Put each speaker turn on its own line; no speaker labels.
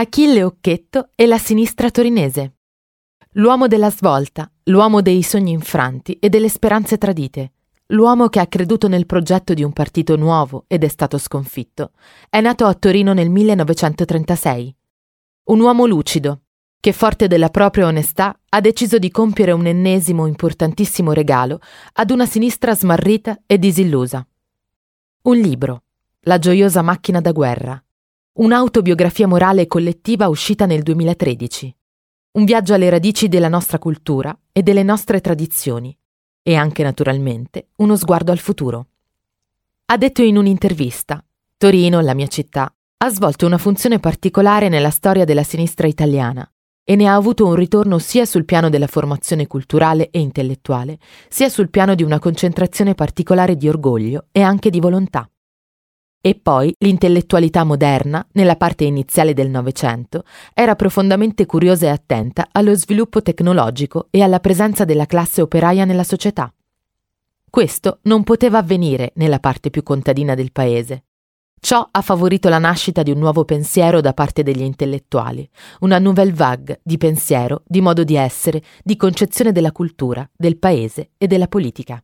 Achille Occhetto e la sinistra torinese. L'uomo della svolta, l'uomo dei sogni infranti e delle speranze tradite, l'uomo che ha creduto nel progetto di un partito nuovo ed è stato sconfitto, è nato a Torino nel 1936. Un uomo lucido, che forte della propria onestà ha deciso di compiere un ennesimo importantissimo regalo ad una sinistra smarrita e disillusa. Un libro, La gioiosa macchina da guerra, un'autobiografia morale collettiva uscita nel 2013, un viaggio alle radici della nostra cultura e delle nostre tradizioni, e anche naturalmente uno sguardo al futuro. Ha detto in un'intervista, Torino, la mia città, ha svolto una funzione particolare nella storia della sinistra italiana e ne ha avuto un ritorno sia sul piano della formazione culturale e intellettuale, sia sul piano di una concentrazione particolare di orgoglio e anche di volontà. E poi l'intellettualità moderna, nella parte iniziale del Novecento, era profondamente curiosa e attenta allo sviluppo tecnologico e alla presenza della classe operaia nella società. Questo non poteva avvenire nella parte più contadina del paese. Ciò ha favorito la nascita di un nuovo pensiero da parte degli intellettuali, una nouvelle vague di pensiero, di modo di essere, di concezione della cultura, del paese e della politica.